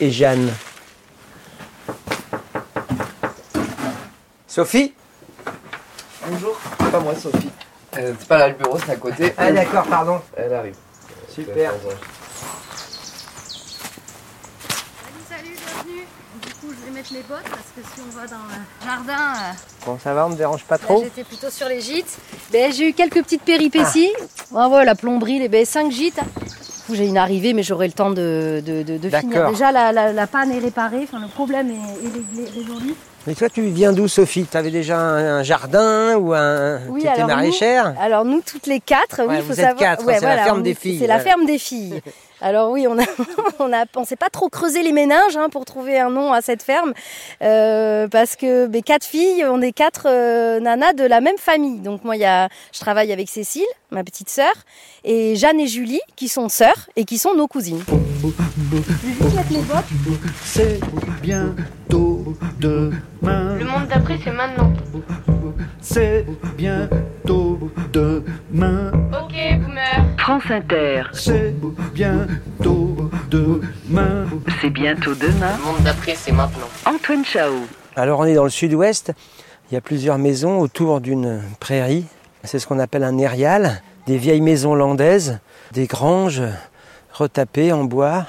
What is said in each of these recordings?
et Jeanne. Sophie Bonjour. Pas moi, Sophie. Euh, c'est pas là le bureau, c'est à côté. Ah d'accord, pardon. Elle arrive. Super. Salut, salut, bienvenue. Du coup, je vais mettre mes bottes parce que si on va dans le jardin, euh, Bon, ça va, on ne dérange pas trop j'étais plutôt sur les gîtes. Ben, j'ai eu quelques petites péripéties. Bravo, la plomberie, les ben, 5 gîtes. Coup, J'ai une arrivée, mais j'aurai le temps de, de, de- de finir. Déjà, la, la- la panne est réparée, enfin, le problème est, est réglé- résolu. Mais toi, tu viens d'où, Sophie? Tu avais déjà un, un jardin ou un. Oui, tu étais alors nous- maraîchère? Alors nous toutes les quatre, oui, Ouais, il faut vous êtes savoir. quatre, c'est la ferme des filles, C'est la ferme des filles. Alors oui, on a, on a, on s'est pas trop creusé les méninges hein, pour trouver un nom à cette ferme, euh, parce que mes quatre filles, on est quatre euh, nanas de la même famille. Donc moi, il y a, je travaille avec Cécile, ma petite sœur, et Jeanne et Julie, qui sont sœurs et qui sont nos cousines. Je vais juste mettre mes bottes. C'est bientôt demain. Le monde d'après, c'est maintenant. C'est bientôt demain. Ok, boomer. France Inter, C'est bientôt demain. c'est bientôt demain. Le monde d'après, c'est maintenant. Antoine Chao. Alors, on est dans le sud-ouest. Il y a plusieurs maisons autour d'une prairie. C'est ce qu'on appelle un érial. Des vieilles maisons landaises, des granges retapées en bois.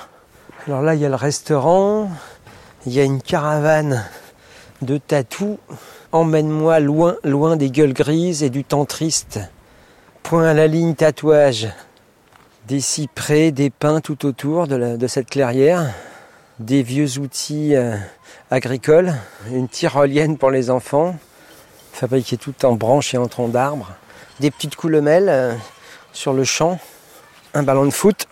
Alors là, il y a le restaurant. Il y a une caravane de tatous. Emmène-moi loin, loin des gueules grises et du temps triste. Point à la ligne tatouage. Des cyprès, des pins tout autour de, cette clairière. Des vieux outils euh, agricoles. Une tyrolienne pour les enfants. Fabriquée tout en branches et en troncs d'arbres. Des petites coulemelles euh, sur le champ. Un ballon de foot.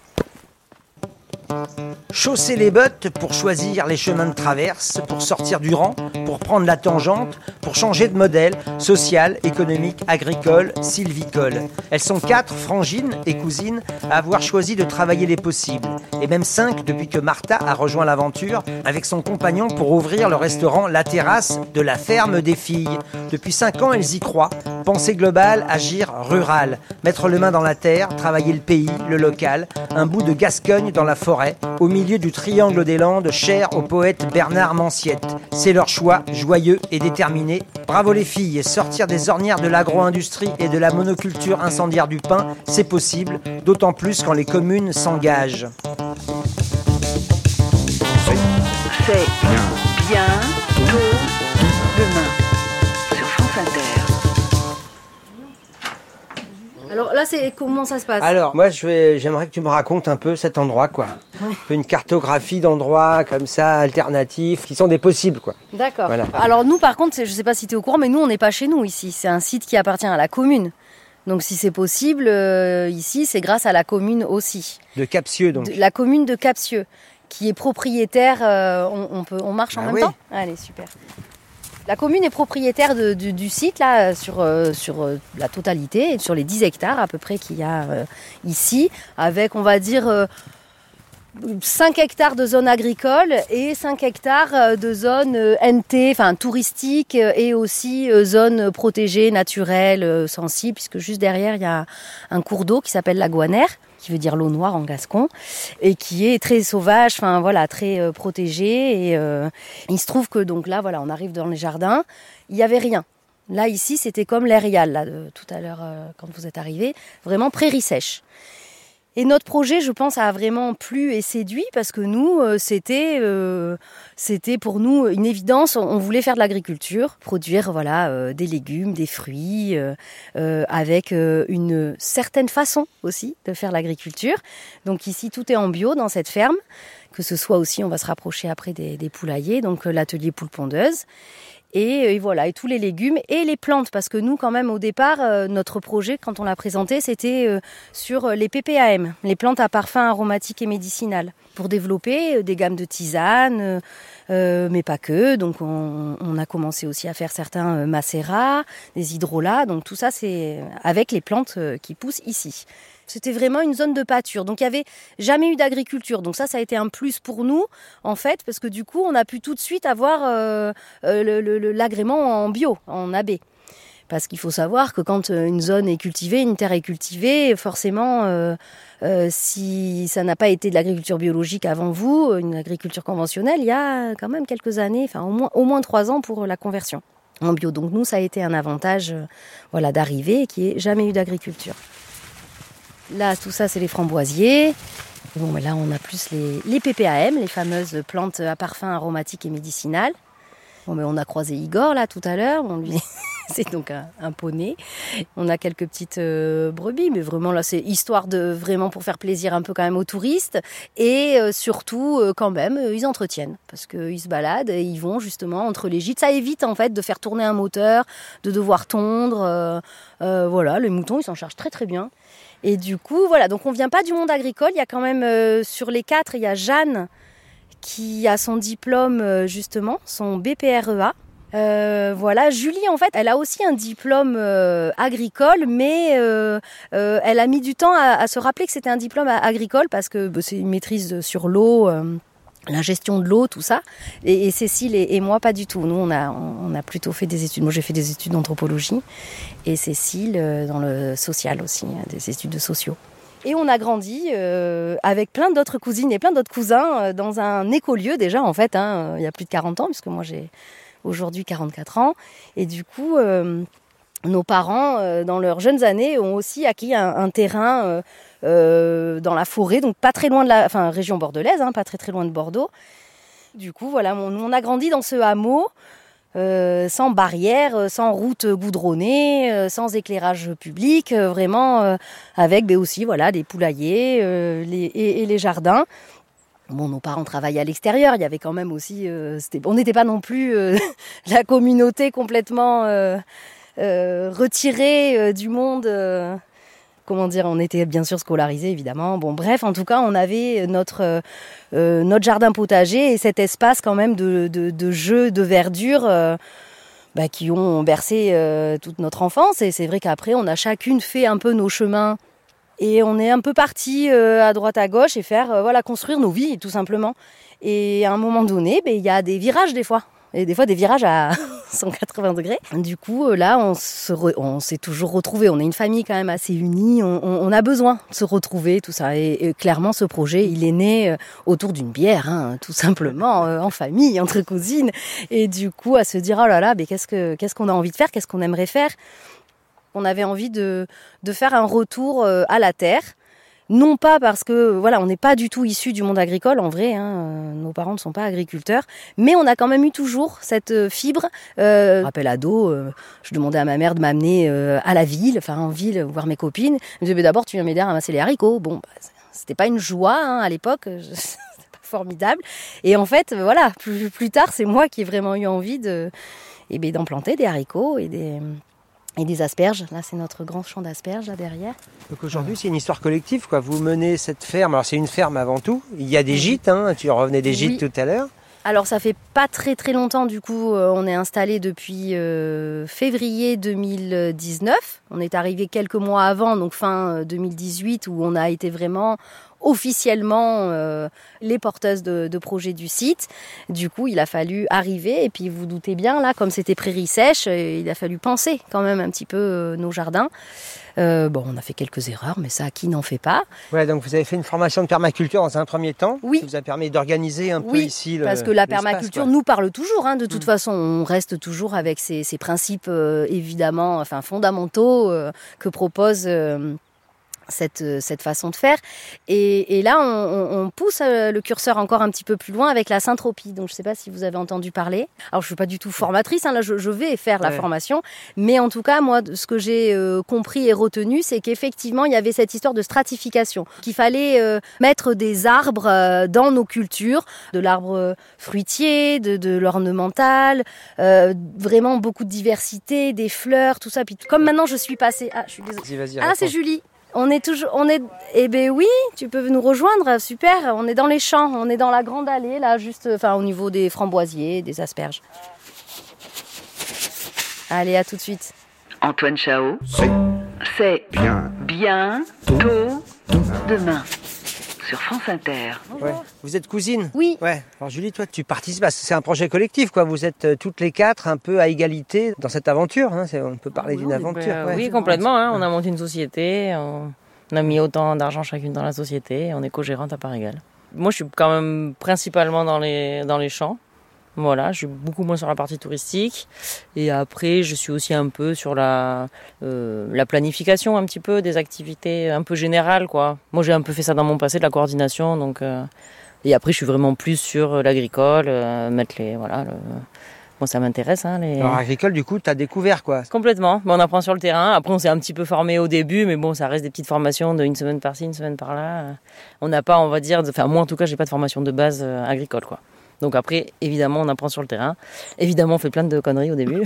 Chausser les bottes pour choisir les chemins de traverse, pour sortir du rang, pour prendre la tangente, pour changer de modèle social, économique, agricole, sylvicole. Elles sont quatre, frangines et cousines, à avoir choisi de travailler les possibles. Et même cinq depuis que Martha a rejoint l'aventure avec son compagnon pour ouvrir le restaurant La Terrasse de la ferme des filles. Depuis cinq ans, elles y croient. Pensée globale, agir rural. Mettre les mains dans la terre, travailler le pays, le local. Un bout de Gascogne dans la forêt, au milieu du triangle des Landes, cher au poète Bernard Manciette. C'est leur choix, joyeux et déterminé. Bravo les filles, sortir des ornières de l'agro-industrie et de la monoculture incendiaire du pain, c'est possible, d'autant plus quand les communes s'engagent. C'est bientôt demain. Alors là, c'est comment ça se passe? Alors, moi, je vais, j'aimerais que tu me racontes un peu cet endroit, quoi. Un peu Une cartographie d'endroits comme ça, alternatifs, qui sont des possibles, quoi. D'accord. Voilà. Alors nous, par contre, je ne sais pas si tu es au courant, mais nous, on n'est pas chez nous ici. C'est un site qui appartient à la commune. Donc si c'est possible, euh, ici, c'est grâce à la commune aussi. De Capsieux, donc. De- la commune de Capsieux, qui est propriétaire... euh, on, on peut, on marche en Ah même oui. temps? Allez, super. La commune est propriétaire du, site, là, sur, euh, euh, la totalité, sur les 10 hectares à peu près qu'il y a euh, ici, avec, on va dire... euh, 5 hectares de zone agricole et 5 hectares de zone NT, enfin touristique et aussi zone protégée, naturelle, sensible, puisque juste derrière il y a un cours d'eau qui s'appelle la Guanère, qui veut dire l'eau noire en gascon, et qui est très sauvage, enfin voilà, très euh, protégée. Et euh, il se trouve que donc là, voilà, on arrive dans les jardins, il n'y avait rien. Là ici, c'était comme là de, tout à l'heure euh, quand vous êtes arrivé, vraiment prairie sèche. Et notre projet, je pense, a vraiment plu et séduit parce que nous, euh, c'était, euh, c'était pour nous une évidence. On voulait faire de l'agriculture, produire voilà euh, des légumes, des fruits, avec une certaine façon aussi de faire l'agriculture. Donc ici, tout est en bio dans cette ferme. Que ce soit aussi, on va se rapprocher après des, des poulaillers, donc l'atelier poule pondeuse. Et, et voilà, et tous les légumes et les plantes, parce que nous, quand même, au départ, euh, notre projet, quand on l'a présenté, c'était euh, sur euh, les PPAM, les plantes à parfum aromatique et médicinal, pour développer euh, des gammes de tisanes, euh, euh, mais pas que. Donc, on, a commencé aussi à faire certains macérats, des hydrolats. Donc, tout ça, c'est avec les plantes qui poussent ici. C'était vraiment une zone de pâture. Donc il n'y avait jamais eu d'agriculture. Donc ça, ça a été un plus pour nous, en fait, parce que du coup, on a pu tout de suite avoir l'agrément en bio, en AB. Parce qu'il faut savoir que quand euh, une zone est cultivée, une terre est cultivée, forcément, euh, euh, si ça n'a pas été de l'agriculture biologique avant vous, une agriculture conventionnelle, il y a quand même quelques années, enfin au moins, trois ans pour la conversion en bio. Donc nous, ça a été un avantage euh, voilà, d'arriver n'y ait jamais eu d'agriculture. Là, tout ça, c'est les framboisiers. Bon, mais là, on a plus les, PPAM, les fameuses plantes à parfum aromatique et médicinal. Bon, mais on a croisé Igor là tout à l'heure. c'est donc un, poney. On a quelques petites euh, brebis, mais vraiment là, c'est histoire de vraiment pour faire plaisir un peu quand même aux touristes et euh, surtout euh, quand même ils entretiennent parce qu'ils se baladent et ils vont justement entre les gîtes. Ça évite en fait de faire tourner un moteur, de devoir tondre. voilà, les moutons ils s'en chargent très très bien. Et du coup, voilà, donc on vient pas du monde agricole. Il y a quand même sur les quatre, il y a Jeanne qui a son diplôme justement, son BPREA. Euh, voilà, Julie en fait, elle a aussi un diplôme euh, agricole, mais euh, elle a mis du temps à, à se rappeler que c'était un diplôme agricole parce que bah, c'est une maîtrise sur l'eau la gestion de l'eau, tout ça. Et, et Cécile et, moi, pas du tout. Nous, on a, on a plutôt fait des études. Moi, j'ai fait des études d'anthropologie. Et Cécile, euh, dans le social aussi, des études de sociaux. Et on a grandi euh, avec plein d'autres cousines et plein d'autres cousins euh, dans un écolieu déjà, en fait, hein, il y a plus de 40 ans, puisque moi, j'ai aujourd'hui 44 ans. Et du coup... Euh, nos parents, euh, dans leurs jeunes années, ont aussi acquis un, terrain euh, dans la forêt, donc pas très loin de la, région bordelaise, hein, pas très très loin de Bordeaux. Du coup, voilà, on, a grandi dans ce hameau. Sans barrière, sans route goudronnée, sans éclairage public, vraiment avec mais aussi voilà des poulaillers et, les jardins. Bon, nos parents travaillaient à l'extérieur, il y avait quand même aussi, on n'était pas non plus la communauté complètement euh, retiré euh, du monde. Euh, comment dire, on était bien sûr scolarisés évidemment. Bon, bref, en tout cas, on avait notre euh, notre jardin potager et cet espace quand même de de, de jeux, de verdure. Euh, bah, qui ont bercé euh, toute notre enfance et c'est vrai qu'après on a chacune fait un peu nos chemins et on est un peu parti à droite à gauche et faire voilà construire nos vies tout simplement et à un moment donné il y a des virages des fois et des fois des virages à 180 degrés. Du coup, là, on se on s'est toujours retrouvés. On est une famille quand même assez unie. On, on, on a besoin de se retrouver, tout ça. Et, clairement, ce projet, il est né euh, autour d'une bière, hein, tout simplement, euh, en famille, entre cousines. Et du coup, à se dire, oh là là, mais qu'est-ce que qu'est-ce qu'on a envie de faire, qu'est-ce qu'on aimerait faire? On avait envie de faire un retour euh, à la terre non pas parce que voilà, on n'est pas du tout issu du monde agricole en vrai, hein, nos parents ne sont pas agriculteurs, mais on a quand même eu toujours cette fibre. Euh, rappel ado, euh, je demandais à ma mère de m'amener euh, à la ville, enfin en ville, voir mes copines. Elle me disait d'abord tu viens m'aider à ramasser les haricots. Bon, bah, c'était pas une joie hein, à l'époque. formidable. Et en fait, voilà, plus, tard, c'est moi qui ai vraiment eu envie de, eh d'en planter des haricots et des, et des asperges. Là, c'est notre grand champ d'asperges là derrière. Donc aujourd'hui, c'est une histoire collective. Quoi. Vous menez cette ferme. Alors, c'est une ferme avant tout. Il y a des gîtes. Hein. Tu revenais des gîtes Oui. tout à l'heure. Alors, ça fait pas très très longtemps. Du coup, euh, on est installé depuis euh, février 2019. On est arrivé quelques mois avant, donc fin 2018, où on a été vraiment officiellement euh, les porteuses de, de projets du site. Du coup, il a fallu arriver et puis vous doutez bien là, comme c'était prairie sèche, euh, il a fallu penser quand même un petit peu euh, nos jardins. Euh, bon, on a fait quelques erreurs, mais ça, qui n'en fait pas Ouais, donc vous avez fait une formation de permaculture dans un premier temps. Oui. Ça vous a permis d'organiser un oui, peu ici le. parce que la permaculture quoi. nous parle toujours. Hein, de toute Mm. façon, on reste toujours avec ces, ces principes évidemment, enfin fondamentaux que propose. Euh, cette, cette façon de faire. Et, et là, on, pousse euh, le curseur encore un petit peu plus loin avec la syntropie. Donc, je ne sais pas si vous avez entendu parler. Alors, je ne suis pas du tout formatrice, hein, là, je, je vais faire la Ouais. formation. Mais en tout cas, moi, ce que j'ai euh, compris et retenu, c'est qu'effectivement, il y avait cette histoire de stratification, qu'il fallait euh, mettre des arbres euh, dans nos cultures, de l'arbre fruitier, de, de l'ornemental, vraiment beaucoup de diversité, des fleurs, tout ça. Puis, comme maintenant, je suis passée... Ah, je suis désolée. Vas-y, vas-y. Ah, c'est Julie. On est toujours, on est, eh ben oui, tu peux nous rejoindre, super. On est dans les champs, on est dans la grande allée là, juste, enfin au niveau des framboisiers, des asperges. Allez, à tout de suite. Antoine Chao, C'est c'est bien bientôt demain sur France Inter. Ouais. Vous êtes cousine? Oui. Ouais. Alors Julie, toi, tu participes. à- C'est un projet collectif, quoi. Vous êtes euh, toutes les quatre un peu à égalité dans cette aventure. hein. On peut parler oui, d'une est- aventure. Ouais. oui, complètement. hein. On a monté une société. On, on a mis autant d'argent chacune dans la société. On est co-gérante à part égale. Moi, je suis quand même principalement dans les, dans les champs. Voilà, je suis beaucoup moins sur la partie touristique. Et après, je suis aussi un peu sur la, euh, la planification un petit peu des activités un peu générales, quoi. Moi, j'ai un peu fait ça dans mon passé, de la coordination. Donc, euh, et après, je suis vraiment plus sur l'agricole, euh, mettre les, voilà. le- Moi, ça m'intéresse, hein, les. Alors agricole, du coup, tu as découvert, quoi. Complètement. Mais on apprend sur le terrain. Après, on s'est un petit peu formé au début, mais bon, ça reste des petites formations de une semaine par-ci, une semaine par-là. On n'a pas, on va dire, de- enfin moi en tout cas, j'ai pas de formation de base euh, agricole, quoi. Donc après, évidemment, on apprend sur le terrain. Évidemment, on fait plein de conneries au début,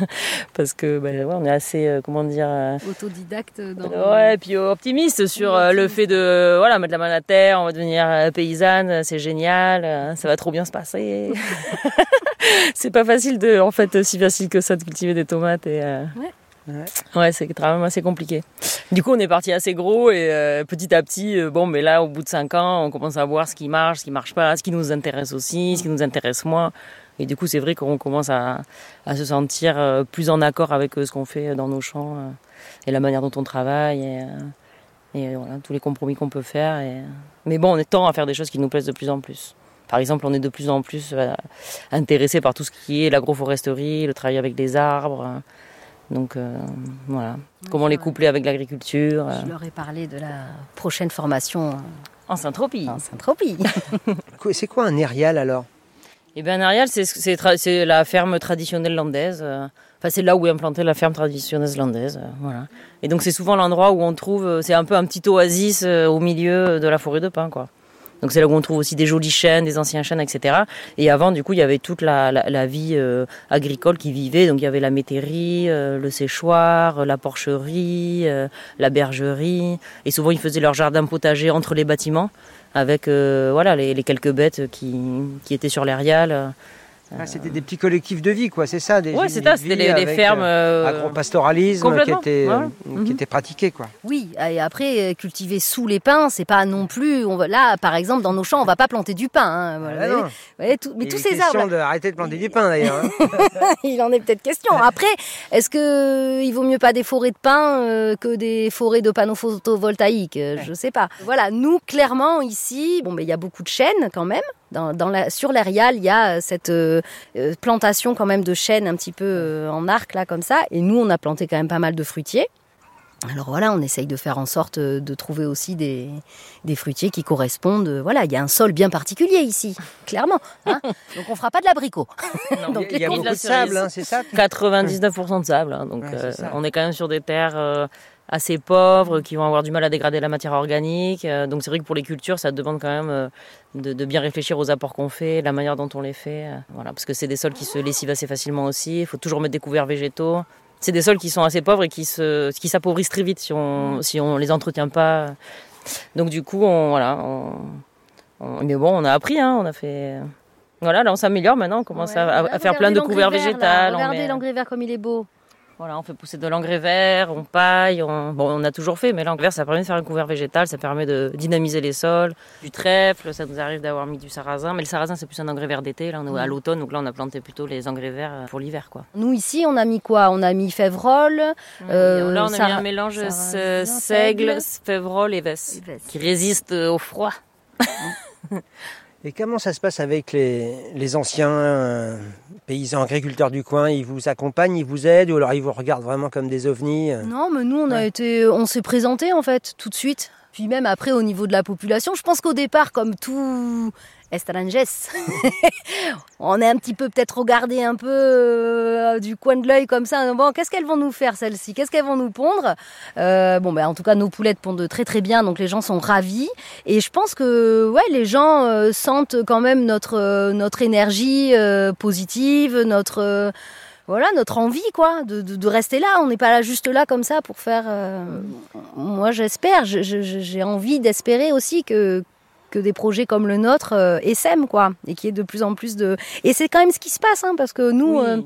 parce que ben, ouais, on est assez, euh, comment dire, euh, Autodidacte dans. ouais, puis optimiste sur euh, le fait de, voilà, mettre la main à la terre, on va devenir paysanne, c'est génial, ça va trop bien se passer. c'est pas facile de, en fait, si facile que ça de cultiver des tomates et. Ouais. Ouais. C'est quand même assez compliqué. Du coup, on est parti assez gros et euh, petit à petit, euh, bon, mais là, au bout de cinq ans, on commence à voir ce qui marche, ce qui marche pas, ce qui nous intéresse aussi, ce qui nous intéresse moins. Et du coup, c'est vrai qu'on commence à, se sentir euh, plus en accord avec ce qu'on fait dans nos champs et la manière dont on travaille et, tous les compromis qu'on peut faire. Mais bon, on est temps à faire des choses qui nous plaisent de plus en plus. Par exemple, on est de plus en plus intéressé par tout ce qui est l'agroforesterie, le travail avec les arbres. Donc euh, voilà, comment les coupler avec l'agriculture euh, Je leur ai parlé de la prochaine formation en Saint-Tropez. en Saint-Tropez. C'est quoi un érial, alors? Et bien, Arial, c'est c'est la ferme traditionnelle landaise. euh, Enfin, c'est là où est implantée la ferme traditionnelle landaise. voilà. Et donc, c'est souvent l'endroit où on trouve. C'est un peu un petit oasis au milieu de la forêt de pin, quoi. Donc, c'est là où on trouve aussi des jolis chênes, des anciens chênes, etc. Et avant, du coup, il y avait toute la, la, la vie euh, agricole qui vivait. Donc, il y avait la métairie, euh, le séchoir, euh, la porcherie, euh, la bergerie. Et souvent, ils faisaient leur jardin potager entre les bâtiments avec euh, voilà les, les quelques bêtes qui, qui étaient sur l'Arial. Euh, Ah, C'était des petits collectifs de vie, quoi, c'est ça des Ouais, unités c'est ça, de c'était vie les, les avec, fermes. euh, euh, agropastoralisme qui était, euh, ouais. qui Mhm. était pratiqué, quoi. Oui, et après euh, cultiver sous les pins, c'est pas non plus. On va, là, par exemple, dans nos champs, on va pas planter du pain. hein, voilà, Ah vous voyez, tout- mais Il tous est ces question arbres, de arrêter de planter du pain, d'ailleurs. hein. il en est peut-être question. Après, est-ce que il vaut mieux pas des forêts de pins euh, que des forêts de panneaux photovoltaïques? Euh, Je sais pas. Voilà, nous clairement ici, bon, mais il y a beaucoup de chênes quand même. Dans, dans la, sur l'Arial, il y a euh, cette euh, euh, plantation quand même de chênes un petit peu euh, en arc là comme ça. Et nous, on a planté quand même pas mal de fruitiers. Alors voilà, on essaye de faire en sorte de trouver aussi des, des fruitiers qui correspondent. Voilà, il y a un sol bien particulier ici, clairement. hein. Donc on fera pas de l'abricot. Il y a les beaucoup de sable, cerise. hein, c'est ça 99% de sable. hein, donc Ouais, euh, on est quand même sur des terres euh, assez pauvres qui vont avoir du mal à dégrader la matière organique. euh, donc c'est vrai que pour les cultures, ça demande quand même euh, de, de bien réfléchir aux apports qu'on fait, la manière dont on les fait. euh, voilà, parce que c'est des sols qui se lessivent assez facilement aussi. Il faut toujours mettre des couverts végétaux. C'est des sols qui sont assez pauvres et qui se, qui s'appauvrissent très vite si on, si on les entretient pas. Donc du coup, on, voilà. On, on- mais bon, on a appris, hein, on a fait. Voilà, là on s'améliore maintenant, on commence à- à, à faire plein de couverts végétales. on Regardez l'engrais vert comme il est beau. Voilà, on fait pousser de l'engrais vert, on paille, on... Bon, on a toujours fait, mais l'engrais vert, ça permet de faire un couvert végétal, ça permet de dynamiser les sols, du trèfle, ça nous arrive d'avoir mis du sarrasin, mais le sarrasin, c'est plus un engrais vert d'été, là, on est à l'automne, donc là, on a planté plutôt les engrais verts euh, pour l'hiver, quoi. Nous ici, on a mis quoi? On a mis févrole. Euh, là, on a mis sarra- un mélange euh, seigle. févrole et vesse, qui résiste euh, au froid. Et comment ça se passe avec les, les anciens euh, paysans agriculteurs du coin? Ils vous accompagnent, ils vous aident ou alors ils vous regardent vraiment comme des ovnis? Euh Non, mais nous, on a été, on s'est présenté en fait tout de suite. Puis même après, au niveau de la population, je pense qu'au départ, comme tout étrangers, on est un petit peu peut-être regardé un peu euh, du coin de l'œil comme ça. Bon, qu'est-ce qu'elles vont nous faire celles-ci? Qu'est-ce qu'elles vont nous pondre? Euh, Bon, ben en tout cas, nos poulettes pondent très très bien, donc les gens sont ravis. Et je pense que ouais, les gens euh, sentent quand même notre notre énergie positive, notre voilà notre envie quoi de, de, de rester là. On n'est pas là juste là comme ça pour faire. euh, Moi, j'espère. Je- je- je- J'ai envie d'espérer aussi que que des projets comme le nôtre euh, essaiment quoi et qu'il y ait de plus en plus de et c'est quand même ce qui se passe hein, parce que nous Oui. euh,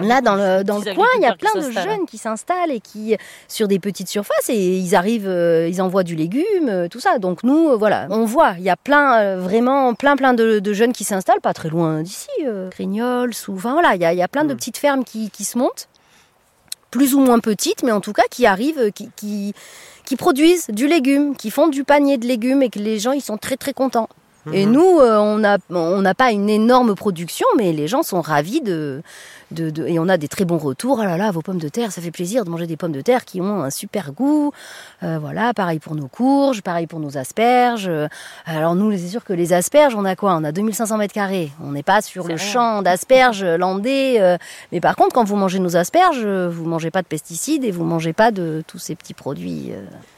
Là, dans le, dans Petits le coin, il y a plein de jeunes qui s'installent et qui, sur des petites surfaces, et ils arrivent, euh, ils envoient du légume, euh, tout ça. Donc nous, euh, voilà, on voit, il y a plein, vraiment, plein, plein de, de jeunes qui s'installent, pas très loin d'ici, Crignoles, ou, enfin voilà, il y a, il y a plein de Mm. petites fermes qui, qui se montent, plus ou moins petites, mais en tout cas qui arrivent, qui, qui, qui produisent du légume, qui font du panier de légumes et que les gens, ils sont très, très contents. Et Mhm. nous, euh, on n'a on pas une énorme production, mais les gens sont ravis de, de, de- et on a des très bons retours. Ah là là, vos pommes de terre, ça fait plaisir de manger des pommes de terre qui ont un super goût. Euh, voilà, pareil pour nos courges, pareil pour nos asperges. Euh, Alors nous, c'est sûr que les asperges, on a quoi? On a 2500 mètres carrés. On n'est pas sur le rien. champ d'asperges landais. euh, mais par contre, quand vous mangez nos asperges, vous mangez pas de pesticides et vous mangez pas de tous ces petits produits.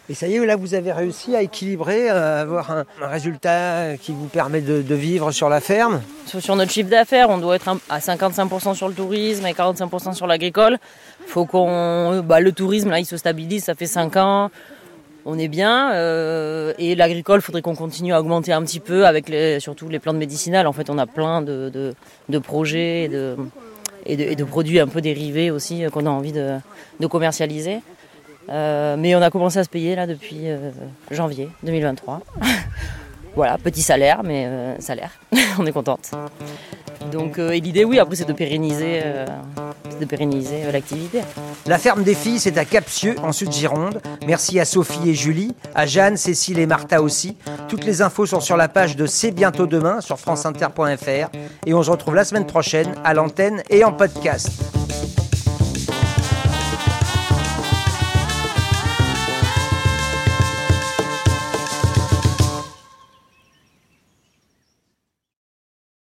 Euh. Et ça y est, là, vous avez réussi à équilibrer, à avoir un, résultat qui vous permet de, vivre sur la ferme. Sur, notre chiffre d'affaires, on doit être à 55% sur le tourisme et 45% sur l'agricole. Faut qu'on, bah, le tourisme là, il se stabilise, ça fait 5 ans. On est bien euh, et l'agricole, faudrait qu'on continue à augmenter un petit peu avec les, surtout les plantes médicinales. En fait, on a plein de, projets et de, produits un peu dérivés aussi euh, qu'on a envie de commercialiser. Euh, mais on a commencé à se payer là depuis euh, janvier 2023. voilà, petit salaire, mais euh, salaire. on est contente. Donc et l'idée, oui, après, c'est de pérenniser, de pérenniser l'activité. La ferme des filles, c'est à Capsieux, en Sud-Gironde. Merci à Sophie et Julie, à Jeanne, Cécile et Martha aussi. Toutes les infos sont sur la page de C'est bientôt demain sur franceinter.fr. Et on se retrouve la semaine prochaine à l'antenne et en podcast.